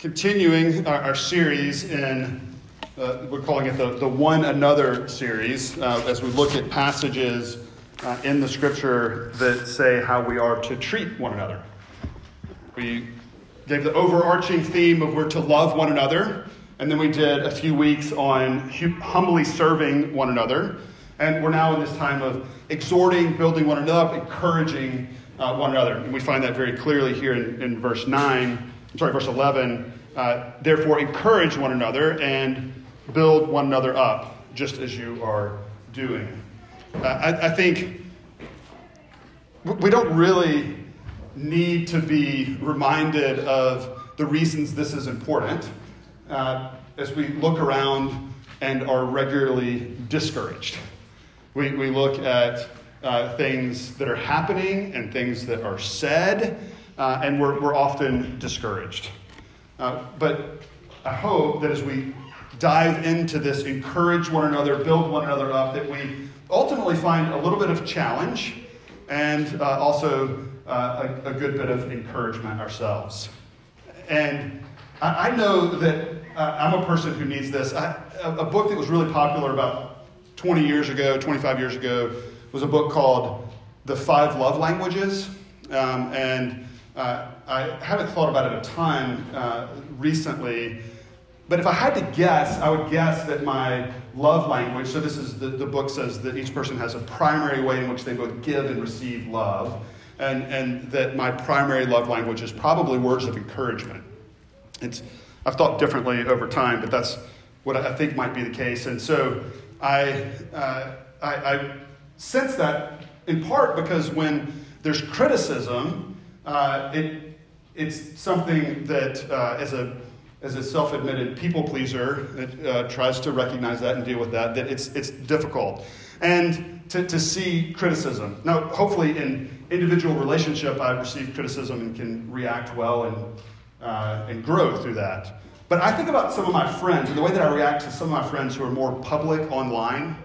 continuing our, our series in, uh, we're calling it the, the One Another series, uh, as we look at passages uh, in the scripture that say how we are to treat one another. We gave the overarching theme of we're to love one another, and then we did a few weeks on humbly serving one another. And we're now in this time of exhorting, building one another up, encouraging uh, one another. And we find that very clearly here in, in verse 9, sorry, verse 11. Uh, Therefore, encourage one another and build one another up, just as you are doing. Uh, I, I think we don't really need to be reminded of the reasons this is important uh, as we look around and are regularly discouraged. We, we look at uh, things that are happening and things that are said, uh, and we're, we're often discouraged. Uh, but I hope that as we dive into this, encourage one another, build one another up, that we ultimately find a little bit of challenge and uh, also uh, a, a, good bit of encouragement ourselves. And I, I know that uh, I'm a person who needs this. A book that was really popular about 20 years ago, 25 years ago, was a book called The Five Love Languages. Um, and uh, I haven't thought about it a ton uh, recently, but if I had to guess, I would guess that my love language, so this is the, the book says that each person has a primary way in which they both give and receive love, and, and that my primary love language is probably words of encouragement. It's, I've thought differently over time, but that's what I think might be the case. And so I, uh, I, I sense that in part because when there's criticism, uh, it, it's something that, uh, as a as a self-admitted people pleaser, it uh, tries to recognize that and deal with that. That it's it's difficult, and to, to see criticism. Now, hopefully, in individual relationship, I receive criticism and can react well and uh, and grow through that. But I think about some of my friends and the way that I react to some of my friends who are more public online,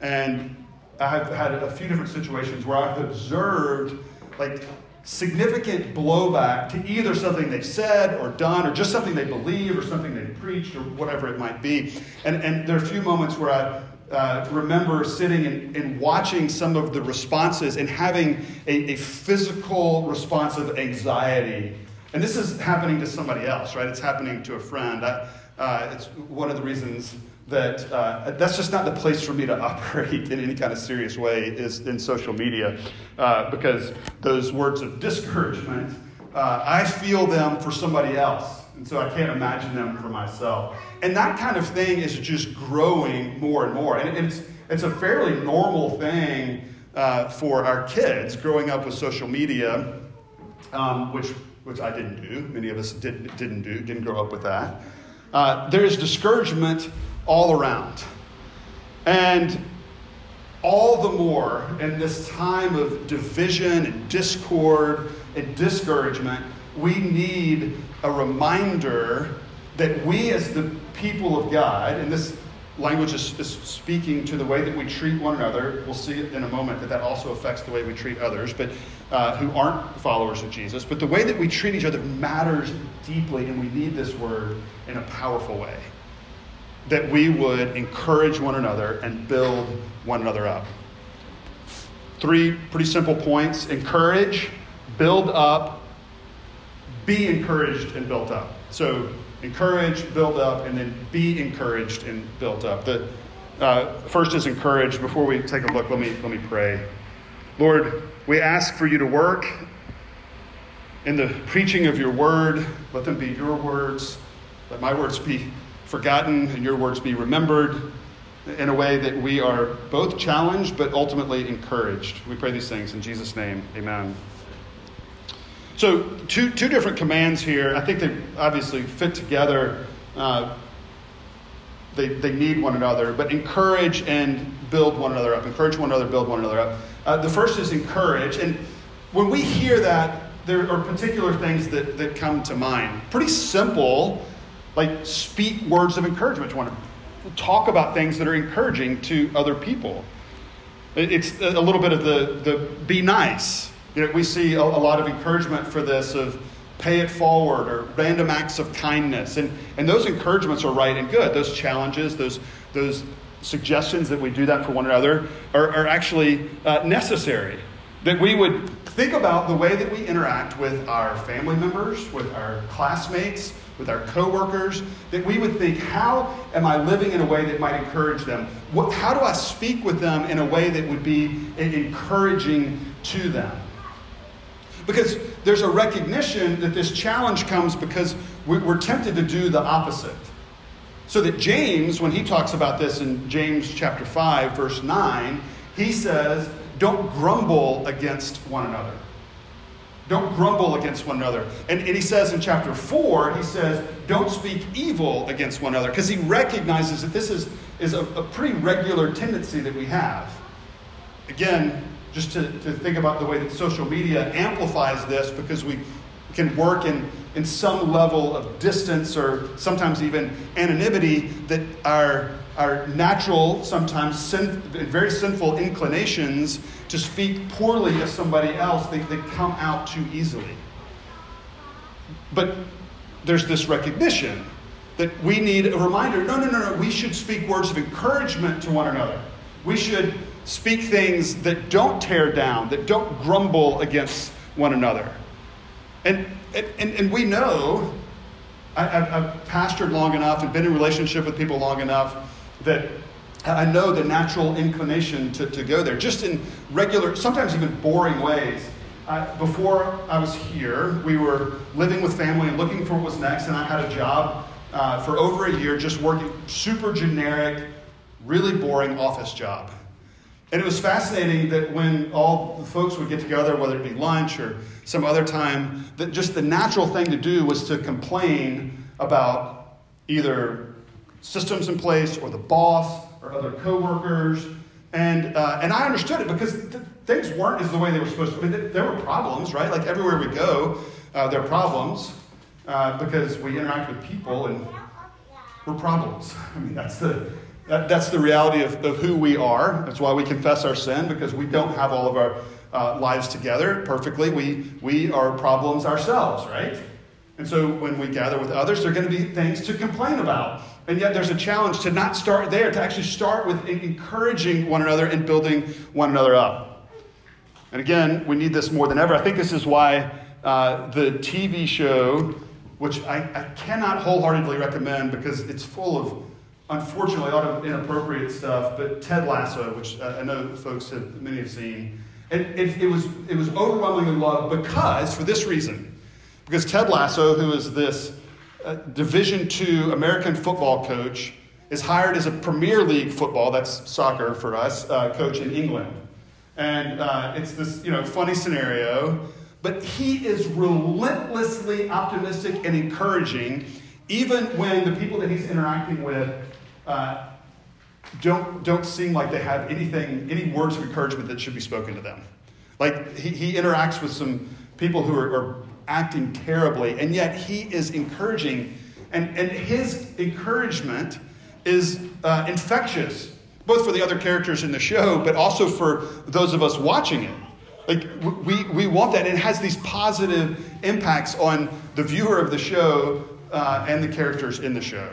and I've had a few different situations where I've observed like significant blowback to either something they've said or done or just something they believe or something they preached or whatever it might be. And, and there are a few moments where I uh, remember sitting and, and, watching some of the responses and having a, a physical response of anxiety. And this is happening to somebody else, right? It's happening to a friend. I, uh, it's one of the reasons that uh, that's just not the place for me to operate in any kind of serious way is in social media uh, because those words of discouragement uh, i feel them for somebody else and so i can't imagine them for myself. And that kind of thing is just growing more and more and it's, it's a fairly normal thing uh, for our kids growing up with social media um, which, which i didn't do. Many of us did, didn't do didn't grow up with that. Uh, there is discouragement all around. And all the more in this time of division and discord and discouragement, we need a reminder that we, as the people of God, and this language is, is, speaking to the way that we treat one another. We'll see in a moment that that also affects the way we treat others, but uh, who aren't followers of Jesus. But the way that we treat each other matters deeply, and we need this word in a powerful way that we would encourage one another and build one another up. Three pretty simple points encourage, build up, be encouraged and built up. So, encourage, build up, and then be encouraged and built up. The uh, first is encourage. Before we take a look, let me, let me pray. Lord, we ask for you to work in the preaching of your word. Let them be your words. Let my words be forgotten and your words be remembered in a way that we are both challenged but ultimately encouraged. We pray these things in Jesus' name. Amen. So, two, two different commands here. I think they obviously fit together. Uh, they, they need one another, but encourage and build one another up. Encourage one another, build one another up. Uh, the first is encourage. And when we hear that, there are particular things that, that come to mind. Pretty simple like, speak words of encouragement. You want to talk about things that are encouraging to other people. It's a little bit of the, the be nice. You know, we see a, a lot of encouragement for this of pay it forward or random acts of kindness. And, and those encouragements are right and good. Those challenges, those, those suggestions that we do that for one another are, are actually uh, necessary. That we would think about the way that we interact with our family members, with our classmates, with our coworkers, that we would think, how am I living in a way that might encourage them? What, how do I speak with them in a way that would be encouraging to them? Because there's a recognition that this challenge comes because we're tempted to do the opposite. So that James, when he talks about this in James chapter 5, verse 9, he says, Don't grumble against one another. Don't grumble against one another. And, and he says in chapter 4, he says, Don't speak evil against one another, because he recognizes that this is, is a, a pretty regular tendency that we have. Again, just to, to think about the way that social media amplifies this because we can work in, in some level of distance or sometimes even anonymity that our, our natural, sometimes sin, very sinful inclinations to speak poorly of somebody else, they, they come out too easily. But there's this recognition that we need a reminder no, no, no, no, we should speak words of encouragement to one another. We should speak things that don't tear down, that don't grumble against one another. And, and, and we know, I, have pastored long enough and been in relationship with people long enough that I know the natural inclination to, to go there, just in regular, sometimes even boring ways. Uh, before I was here, we were living with family and looking for what was next, and I had a job uh, for over a year just working super generic, really boring office job. And it was fascinating that when all the folks would get together, whether it be lunch or some other time, that just the natural thing to do was to complain about either systems in place or the boss or other coworkers. And, uh, and I understood it because th- things weren't as the way they were supposed to. Mean, there were problems, right? Like everywhere we go, uh, there are problems uh, because we interact with people and we're problems. I mean, that's the, that, that's the reality of, of who we are. That's why we confess our sin, because we don't have all of our uh, lives together perfectly. We, we are problems ourselves, right? And so when we gather with others, there are going to be things to complain about. And yet there's a challenge to not start there, to actually start with encouraging one another and building one another up. And again, we need this more than ever. I think this is why uh, the TV show, which I, I cannot wholeheartedly recommend because it's full of unfortunately, a lot of inappropriate stuff, but Ted Lasso, which I know folks have, many have seen, it, it, it, was, it was overwhelmingly loved because, for this reason, because Ted Lasso, who is this uh, Division II American football coach, is hired as a Premier League football, that's soccer for us, uh, coach in England. And uh, it's this, you know, funny scenario, but he is relentlessly optimistic and encouraging, even when the people that he's interacting with uh, don't, don't seem like they have anything, any words of encouragement that should be spoken to them. Like he, he interacts with some people who are, are acting terribly, and yet he is encouraging. And, and his encouragement is uh, infectious, both for the other characters in the show, but also for those of us watching it. Like, we, we want that. It has these positive impacts on the viewer of the show uh, and the characters in the show.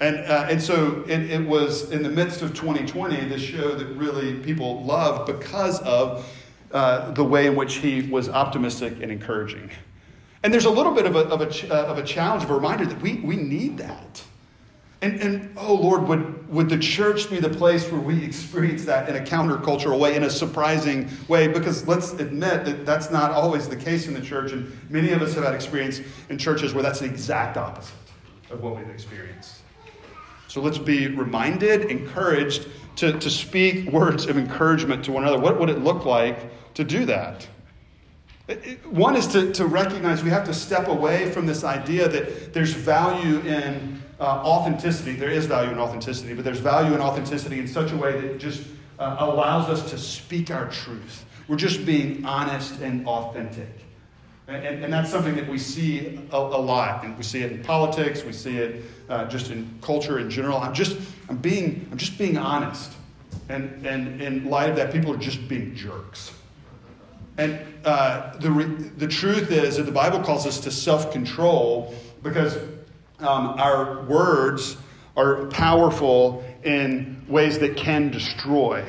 And, uh, and so it, it, was in the midst of 2020, this show that really people loved because of uh, the way in which he was optimistic and encouraging. And there's a little bit of a, of a, uh, of a challenge, of a reminder that we, we need that. And, and oh Lord, would, would the church be the place where we experience that in a countercultural way, in a surprising way? Because let's admit that that's not always the case in the church. And many of us have had experience in churches where that's the exact opposite of what we've experienced. So let's be reminded, encouraged to, to speak words of encouragement to one another. What would it look like to do that? One is to, to recognize we have to step away from this idea that there's value in uh, authenticity. There is value in authenticity, but there's value in authenticity in such a way that just uh, allows us to speak our truth. We're just being honest and authentic. And, and, that's something that we see a, a, lot. And we see it in politics, we see it uh, just in culture in general. I'm just, I'm being, I'm just being honest. And, and in light of that, people are just being jerks. And uh, the, the truth is that the Bible calls us to self control because um, our words are powerful in ways that can destroy.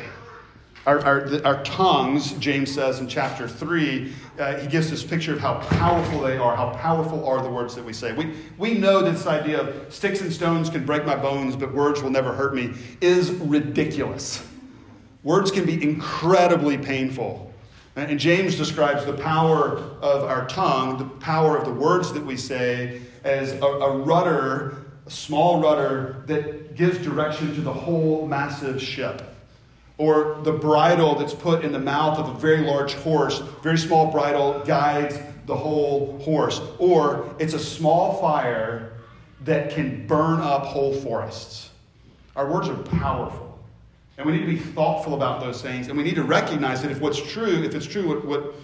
Our, our, our tongues, James says in chapter 3, uh, he gives this picture of how powerful they are. How powerful are the words that we say? We, we know this idea of sticks and stones can break my bones, but words will never hurt me is ridiculous. Words can be incredibly painful. And James describes the power of our tongue, the power of the words that we say, as a, a rudder, a small rudder that gives direction to the whole massive ship or the bridle that's put in the mouth of a very large horse, very small bridle guides the whole horse, or it's a small fire that can burn up whole forests. Our words are powerful. And we need to be thoughtful about those things. And we need to recognize that if what's true, if it's true what, what,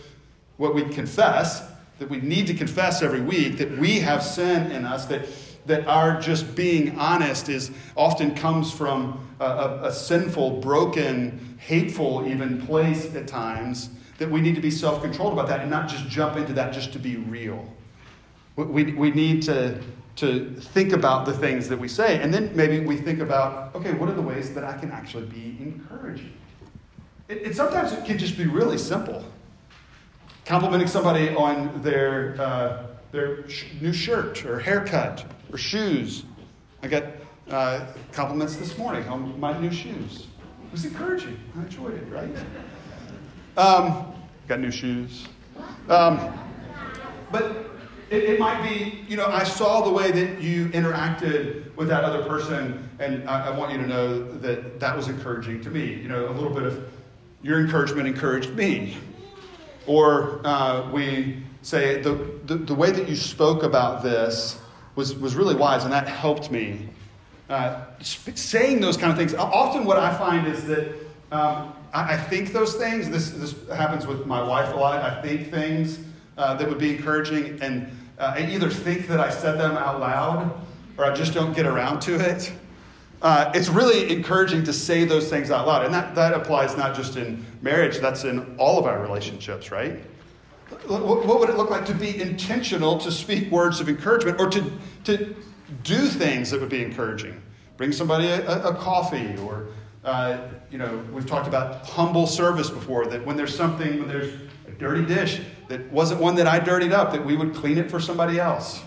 what we confess, that we need to confess every week, that we have sin in us, that that our just being honest is often comes from a, a, a sinful, broken, hateful, even place at times, that we need to be self controlled about that and not just jump into that just to be real. We, we need to, to think about the things that we say, and then maybe we think about okay, what are the ways that I can actually be encouraging? It, it sometimes it can just be really simple. Complimenting somebody on their, uh, their sh- new shirt or haircut or shoes. I got uh, compliments this morning on my new shoes. It was encouraging. I enjoyed it, right? Um, got new shoes. Um, but it, it, might be, you know, I saw the way that you interacted with that other person, and I, I want you to know that that was encouraging to me. You know, a little bit of your encouragement encouraged me. Or uh, we say, the, the, the way that you spoke about this was, was really wise, and that helped me. Uh, saying those kind of things, often what I find is that um, I, I, think those things, this, this happens with my wife a lot, I think things uh, that would be encouraging, and uh, I either think that I said them out loud or I just don't get around to it. Uh, it's really encouraging to say those things out loud. And that, that applies not just in marriage, that's in all of our relationships, right? What would it look like to be intentional to speak words of encouragement or to, to do things that would be encouraging? Bring somebody a, a coffee or, uh, you know, we've talked about humble service before, that when there's something, when there's dirty dish that wasn't one that I dirtied up, that we would clean it for somebody else.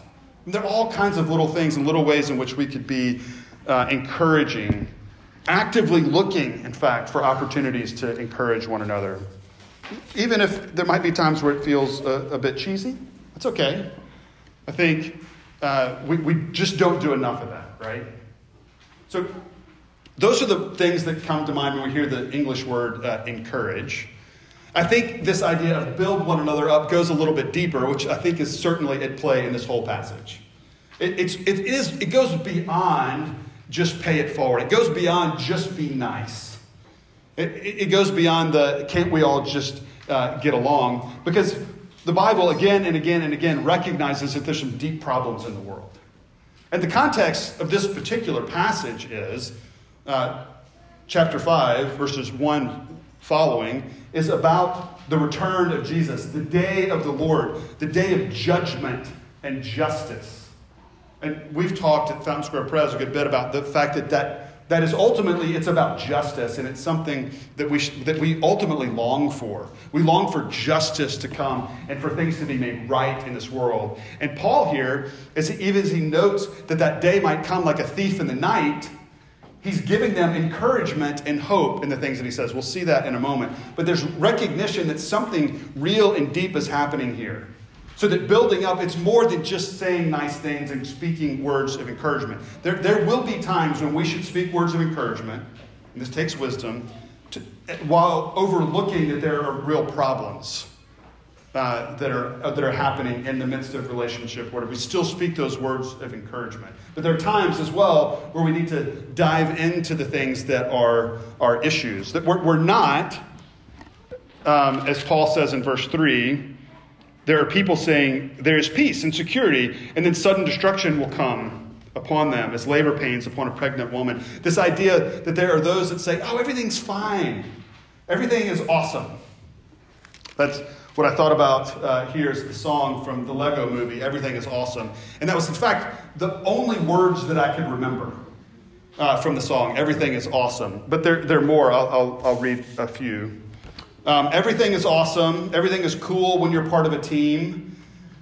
And there are all kinds of little things and little ways in which we could be uh, encouraging, actively looking, in fact, for opportunities to encourage one another even if there might be times where it feels a, a bit cheesy, that's okay. I think uh, we, we just don't do enough of that, right? So, those are the things that come to mind when we hear the English word uh, encourage. I think this idea of build one another up goes a little bit deeper, which I think is certainly at play in this whole passage. It, it's, it, is, it goes beyond just pay it forward, it goes beyond just be nice. It, it goes beyond the can't we all just uh, get along? Because the Bible again and again and again recognizes that there's some deep problems in the world. And the context of this particular passage is uh, chapter 5, verses 1 following, is about the return of Jesus, the day of the Lord, the day of judgment and justice. And we've talked at Fountain Square Pres a good bit about the fact that that that is ultimately it's about justice and it's something that we sh- that we ultimately long for we long for justice to come and for things to be made right in this world and paul here as he, even as he notes that that day might come like a thief in the night he's giving them encouragement and hope in the things that he says. We'll see that in a moment. But there's recognition that something real and deep is happening here. So that building up, it's more than just saying nice things and speaking words of encouragement. There, there will be times when we should speak words of encouragement, and this takes wisdom, to, while overlooking that there are real problems uh, that, are, uh, that are happening in the midst of relationship where we still speak those words of encouragement. But there are times as well where we need to dive into the things that are, are issues. That we're, we're not, um, as Paul says in verse 3, there are people saying there is peace and security, and then sudden destruction will come upon them as labor pains upon a pregnant woman. This idea that there are those that say, oh, everything's fine, everything is awesome. That's what I thought about uh, here is the song from the Lego movie, Everything is Awesome. And that was, in fact, the only words that I could remember uh, from the song, Everything is Awesome. But there, there are more. I'll, I'll, I'll read a few. Um, everything is awesome. Everything is cool when you're part of a team.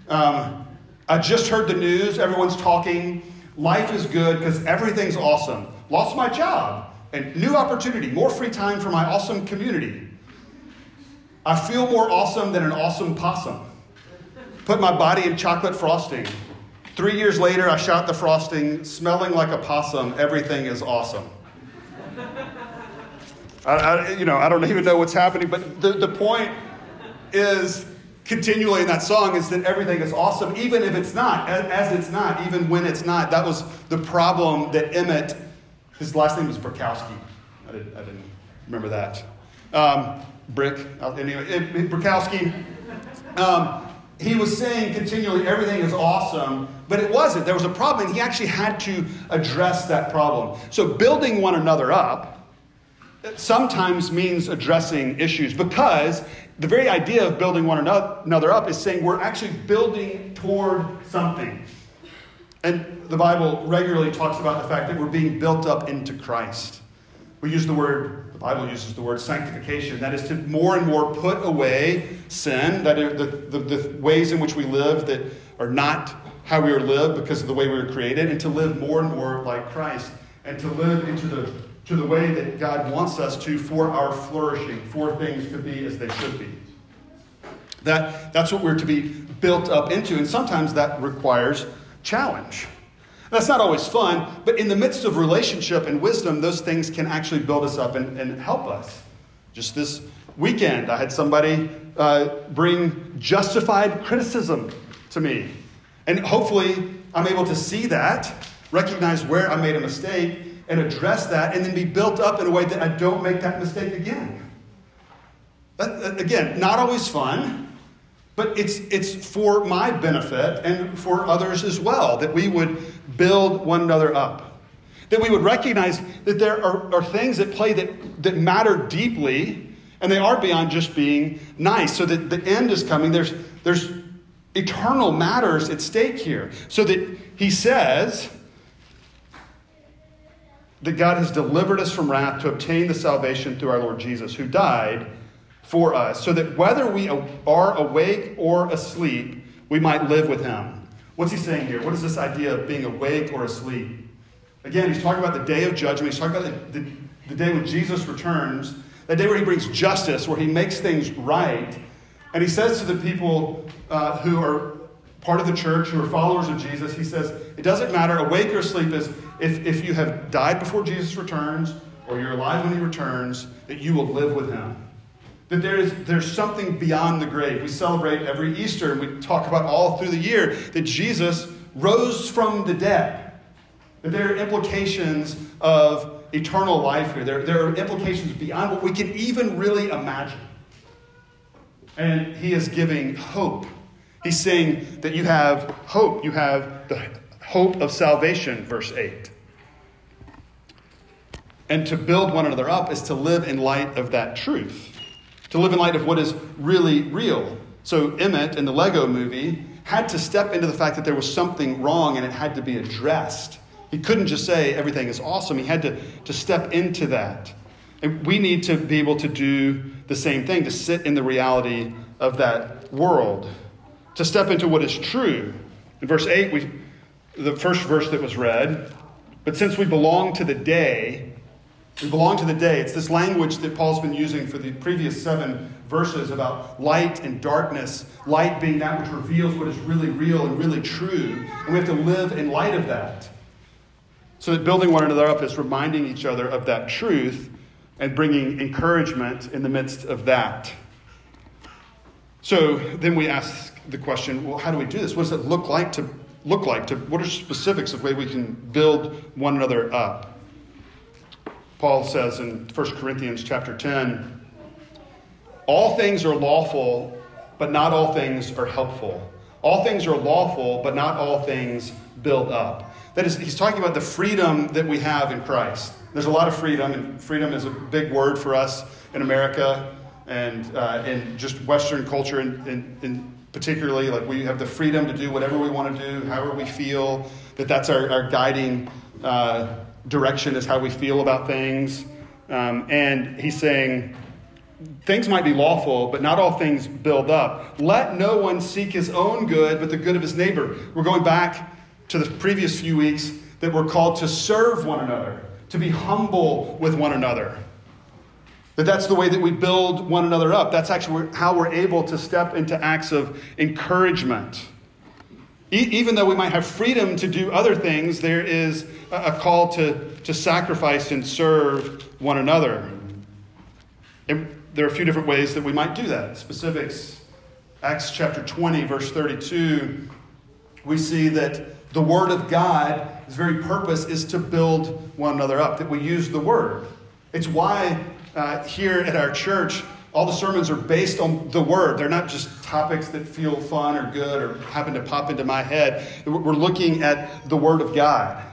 Um, I just heard the news. Everyone's talking. Life is good because everything's awesome. Lost my job and new opportunity, more free time for my awesome community. I feel more awesome than an awesome possum. Put my body in chocolate frosting. Three years later, I shot the frosting, smelling like a possum. Everything is awesome. I, I, you know, I don't even know what's happening, but the, the point is continually in that song is that everything is awesome, even if it's not, as, as it's not, even when it's not. That was the problem that Emmett, his last name was Brokowski. I didn't, I didn't remember that. Um, Brick, anyway, Brokowski, um, he was saying continually everything is awesome, but it wasn't. There was a problem, and he actually had to address that problem. So, building one another up sometimes means addressing issues because the very idea of building one another up is saying we're actually building toward something. And the Bible regularly talks about the fact that we're being built up into Christ. We use the word, the Bible uses the word sanctification. That is to more and more put away sin, that the, the, the ways in which we live that are not how we are lived because of the way we were created, and to live more and more like Christ, and to live into the, to the way that God wants us to for our flourishing, for things to be as they should be. That, that's what we're to be built up into, and sometimes that requires challenge. That's not always fun, but in the midst of relationship and wisdom, those things can actually build us up and, and help us. Just this weekend, I had somebody uh, bring justified criticism to me. And hopefully, I'm able to see that, recognize where I made a mistake, and address that, and then be built up in a way that I don't make that mistake again. That, again, not always fun, but it's, it's for my benefit and for others as well that we would build one another up. That we would recognize that there are, are things at play that, that matter deeply, and they are beyond just being nice. So that the end is coming. There's, there's eternal matters at stake here. So that he says that God has delivered us from wrath to obtain the salvation through our Lord Jesus, who died for us, so that whether we are awake or asleep, we might live with him. What's he saying here? What is this idea of being awake or asleep? Again, he's talking about the day of judgment. He's talking about the, the, the day when Jesus returns, that day where he brings justice, where he makes things right. And he says to the people uh, who are part of the church, who are followers of Jesus, he says, it doesn't matter, awake or asleep, is if, if you have died before Jesus returns, or you're alive when he returns, that you will live with him. That there is, there's something beyond the grave. We celebrate every Easter and we talk about all through the year that Jesus rose from the dead. That there are implications of eternal life here. There, there are implications beyond what we can even really imagine. And he is giving hope. He's saying that you have hope. You have the hope of salvation, verse 8. And to build one another up is to live in light of that truth to live in light of what is really real. So Emmett in the Lego movie had to step into the fact that there was something wrong and it had to be addressed. He couldn't just say everything is awesome. He had to, to step into that. And we need to be able to do the same thing, to sit in the reality of that world, to step into what is true. In verse 8, we, the first verse that was read, but since we belong to the day, we belong to the day. It's this language that Paul's been using for the previous seven verses about light and darkness. Light being that which reveals what is really real and really true. And we have to live in light of that. So that building one another up is reminding each other of that truth and bringing encouragement in the midst of that. So then we ask the question well, how do we do this? What does it look like to look like? To, what are specifics of way we can build one another up? Paul says in 1 Corinthians chapter 10, all things are lawful, but not all things are helpful. All things are lawful, but not all things build up. That is, he's talking about the freedom that we have in Christ. There's a lot of freedom, and freedom is a big word for us in America. and uh, in just Western culture, and particularly, like we have the freedom to do whatever we want to do, however we feel. That that's our, our guiding uh, direction is how we feel about things. Um, and he's saying things might be lawful, but not all things build up. Let no one seek his own good, but the good of his neighbor. We're going back to the previous few weeks that we're called to serve one another, to be humble with one another. That that's the way that we build one another up. That's actually how we're able to step into acts of encouragement. E- even though we might have freedom to do other things, there is a, a call to, to sacrifice and serve one another. And there are a few different ways that we might do that. Specifics Acts chapter 20, verse 32, we see that the Word of God, its very purpose is to build one another up, that we use the Word. It's why uh, here at our church, all the sermons are based on the Word. They're not just topics that feel fun or good or happen to pop into my head. We're looking at the Word of God.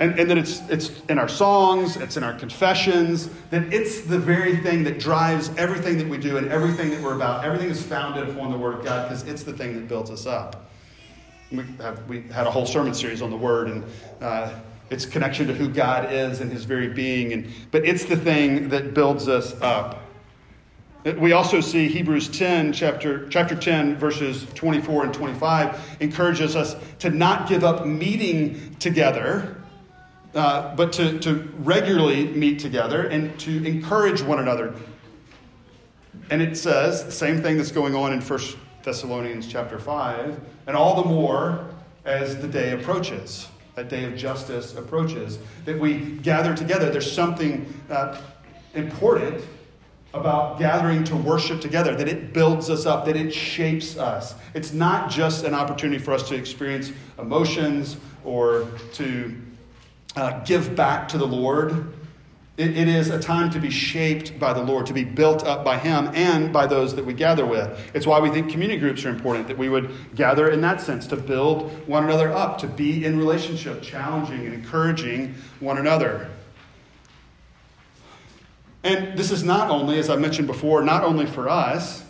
And, and that it's, it's in our songs, it's in our confessions, that it's the very thing that drives everything that we do and everything that we're about. Everything is founded upon the Word of God because it's the thing that builds us up. We, have, we had a whole sermon series on the Word, and uh, its connection to who God is and his very being. And, but it's the thing that builds us up. We also see Hebrews 10, chapter, chapter 10, verses 24 and 25, encourages us to not give up meeting together, uh, but to, to regularly meet together and to encourage one another. And it says the same thing that's going on in 1 Thessalonians chapter 5, and all the more as the day approaches that day of justice approaches, that we gather together. There's something uh, important about gathering to worship together, that it builds us up, that it shapes us. It's not just an opportunity for us to experience emotions or to uh, give back to the Lord it, it is a time to be shaped by the Lord, to be built up by Him and by those that we gather with. It's why we think community groups are important, that we would gather in that sense to build one another up, to be in relationship, challenging and encouraging one another. And this is not only, as I mentioned before, not only for us,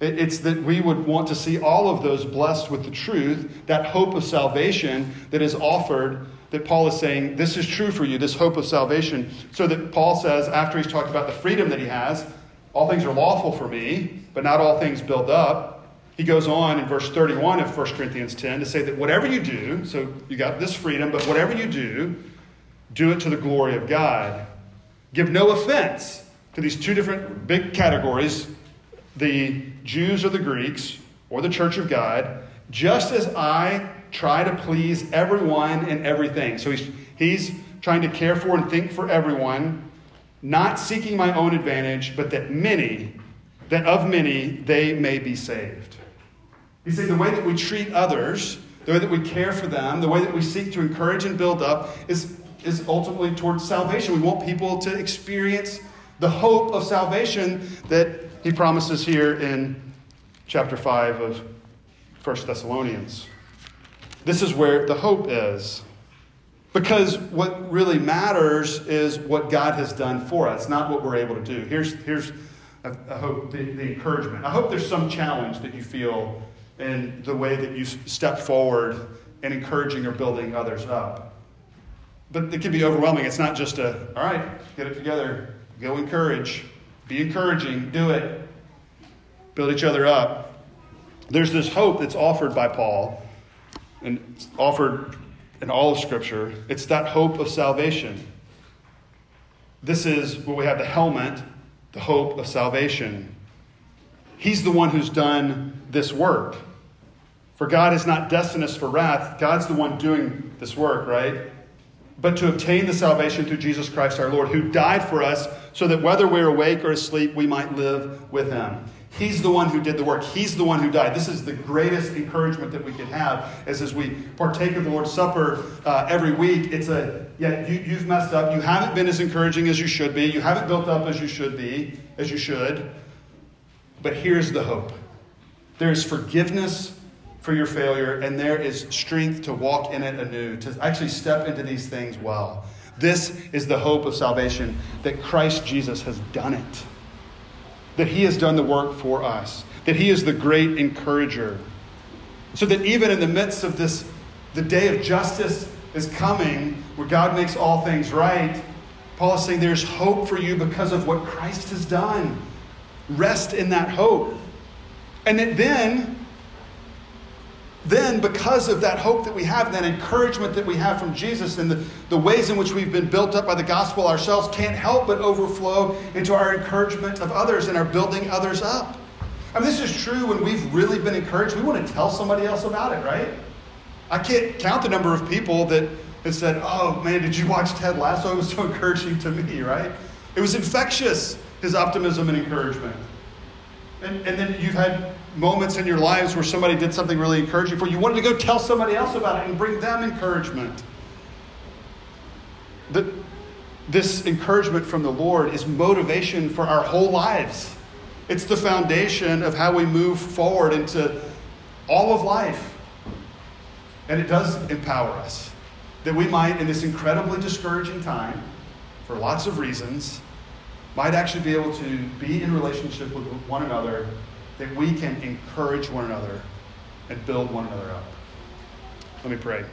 it's that we would want to see all of those blessed with the truth, that hope of salvation that is offered that Paul is saying, This is true for you, this hope of salvation. So that Paul says, after he's talked about the freedom that he has, all things are lawful for me, but not all things build up. He goes on in verse 31 of 1 Corinthians 10 to say that whatever you do, so you got this freedom, but whatever you do, do it to the glory of God. Give no offense to these two different big categories the Jews or the Greeks, or the church of God, just as I try to please everyone and everything. So he's, he's trying to care for and think for everyone, not seeking my own advantage, but that many, that of many, they may be saved. He said the way that we treat others, the way that we care for them, the way that we seek to encourage and build up is, is ultimately towards salvation. We want people to experience the hope of salvation that he promises here in chapter 5 of 1 Thessalonians. This is where the hope is. Because what really matters is what God has done for us, not what we're able to do. Here's, here's I, hope the, the encouragement. I hope there's some challenge that you feel in the way that you step forward in encouraging or building others up. But it can be overwhelming. It's not just a, all right, get it together, go encourage, be encouraging, do it, build each other up. There's this hope that's offered by Paul and offered in all of Scripture. It's that hope of salvation. This is where we have the helmet, the hope of salvation. He's the one who's done this work. For God is not destined us for wrath. God's the one doing this work, right? But to obtain the salvation through Jesus Christ our Lord, who died for us so that whether we're awake or asleep, we might live with him. He's the one who did the work. He's the one who died. This is the greatest encouragement that we can have as, as we partake of the Lord's Supper uh, every week. It's a, yeah, you, you've messed up. You haven't been as encouraging as you should be. You haven't built up as you should be, as you should. But here's the hope there's forgiveness for your failure, and there is strength to walk in it anew, to actually step into these things well. This is the hope of salvation that Christ Jesus has done it. that He has done the work for us, that He is the great encourager. So that even in the midst of this, the day of justice is coming, where God makes all things right, Paul is saying there's hope for you because of what Christ has done. Rest in that hope. And that then, then because of that hope that we have, that encouragement that we have from Jesus, and the, the ways in which we've been built up by the gospel ourselves can't help but overflow into our encouragement of others and our building others up. I mean, this is true when we've really been encouraged. We want to tell somebody else about it, right? I can't count the number of people that have said, Oh man, did you watch Ted Lasso? It was so encouraging to me, right? It was infectious, his optimism and encouragement. And, and then you've had moments in your lives where somebody did something really encouraging for you. You wanted to go tell somebody else about it and bring them encouragement. The, this encouragement from the Lord is motivation for our whole lives. It's the foundation of how we move forward into all of life. And it does empower us that we might, in this incredibly discouraging time, for lots of reasons, might actually be able to be in relationship with one another, that we can encourage one another and build one another up. Let me pray.